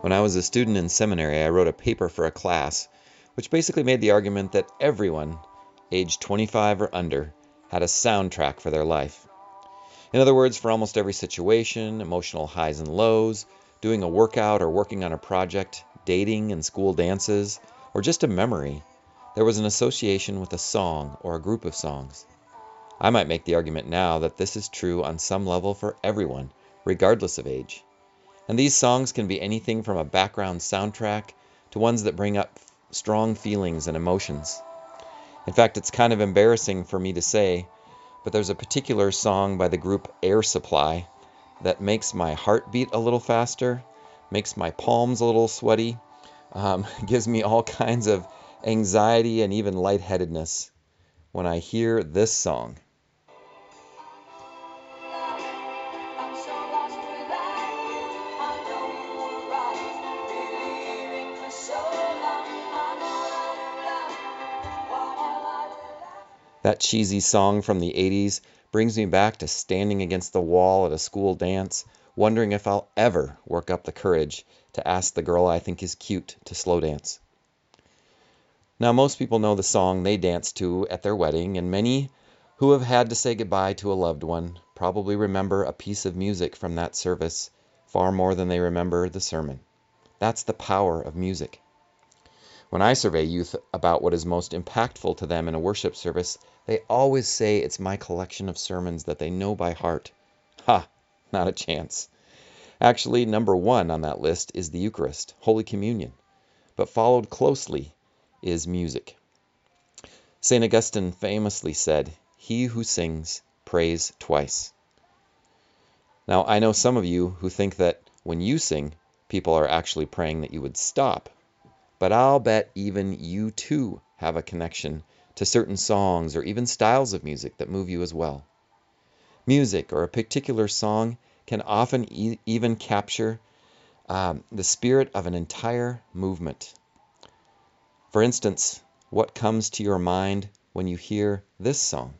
When I was a student in seminary, I wrote a paper for a class which basically made the argument that everyone, aged 25 or under, had a soundtrack for their life. In other words, for almost every situation, emotional highs and lows, doing a workout or working on a project, dating and school dances, or just a memory, there was an association with a song or a group of songs. I might make the argument now that this is true on some level for everyone, regardless of age. And these songs can be anything from a background soundtrack to ones that bring up strong feelings and emotions. In fact, it's kind of embarrassing for me to say, but there's a particular song by the group Air Supply that makes my heart beat a little faster, makes my palms a little sweaty, um, gives me all kinds of anxiety and even lightheadedness when I hear this song. That cheesy song from the 80s brings me back to standing against the wall at a school dance, wondering if I'll ever work up the courage to ask the girl I think is cute to slow dance. Now, most people know the song they danced to at their wedding, and many who have had to say goodbye to a loved one probably remember a piece of music from that service far more than they remember the sermon. That's the power of music. When I survey youth about what is most impactful to them in a worship service, they always say it's my collection of sermons that they know by heart. Ha! Not a chance. Actually, number one on that list is the Eucharist, Holy Communion, but followed closely is music. St. Augustine famously said, He who sings prays twice. Now, I know some of you who think that when you sing, people are actually praying that you would stop. But I'll bet even you too have a connection to certain songs or even styles of music that move you as well. Music or a particular song can often e- even capture um, the spirit of an entire movement. For instance, what comes to your mind when you hear this song?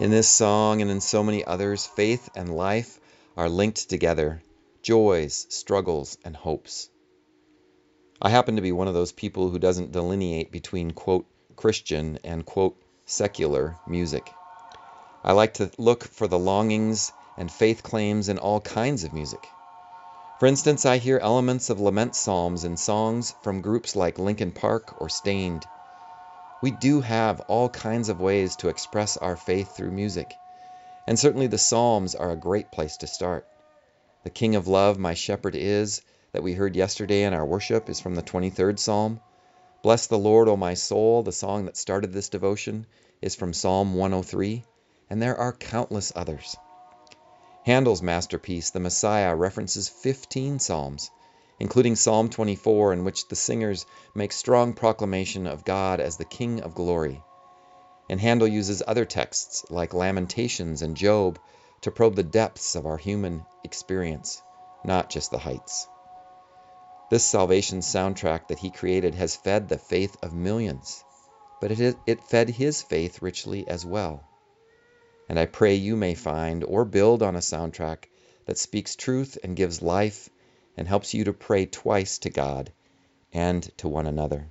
In this song and in so many others, faith and life are linked together joys, struggles, and hopes. I happen to be one of those people who doesn't delineate between, quote, Christian and, quote, secular music. I like to look for the longings and faith claims in all kinds of music. For instance, I hear elements of lament psalms in songs from groups like Linkin Park or Staind. We do have all kinds of ways to express our faith through music, and certainly the Psalms are a great place to start. The King of Love, my shepherd is, that we heard yesterday in our worship, is from the 23rd Psalm. Bless the Lord, O my soul, the song that started this devotion, is from Psalm 103, and there are countless others. Handel's masterpiece, The Messiah, references 15 Psalms, including Psalm 24, in which the singers make strong proclamation of God as the King of glory. And Handel uses other texts, like Lamentations and Job, to probe the depths of our human experience, not just the heights. This salvation soundtrack that he created has fed the faith of millions, but it, it fed his faith richly as well. And I pray you may find or build on a soundtrack that speaks truth and gives life and helps you to pray twice to God and to one another.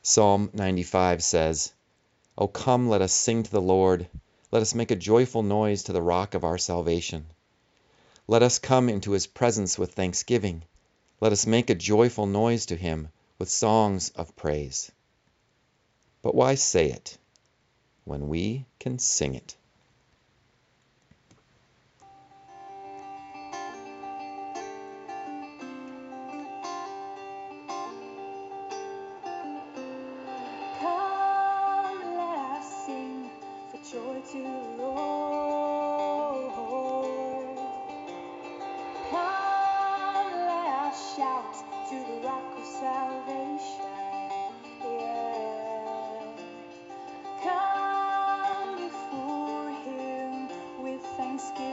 Psalm 95 says, O come, let us sing to the Lord. Let us make a joyful noise to the rock of our salvation. Let us come into his presence with thanksgiving. Let us make a joyful noise to him with songs of praise. But why say it when we can sing it? to the Come, let us shout to the rock of salvation. Yeah. Come before Him with thanksgiving.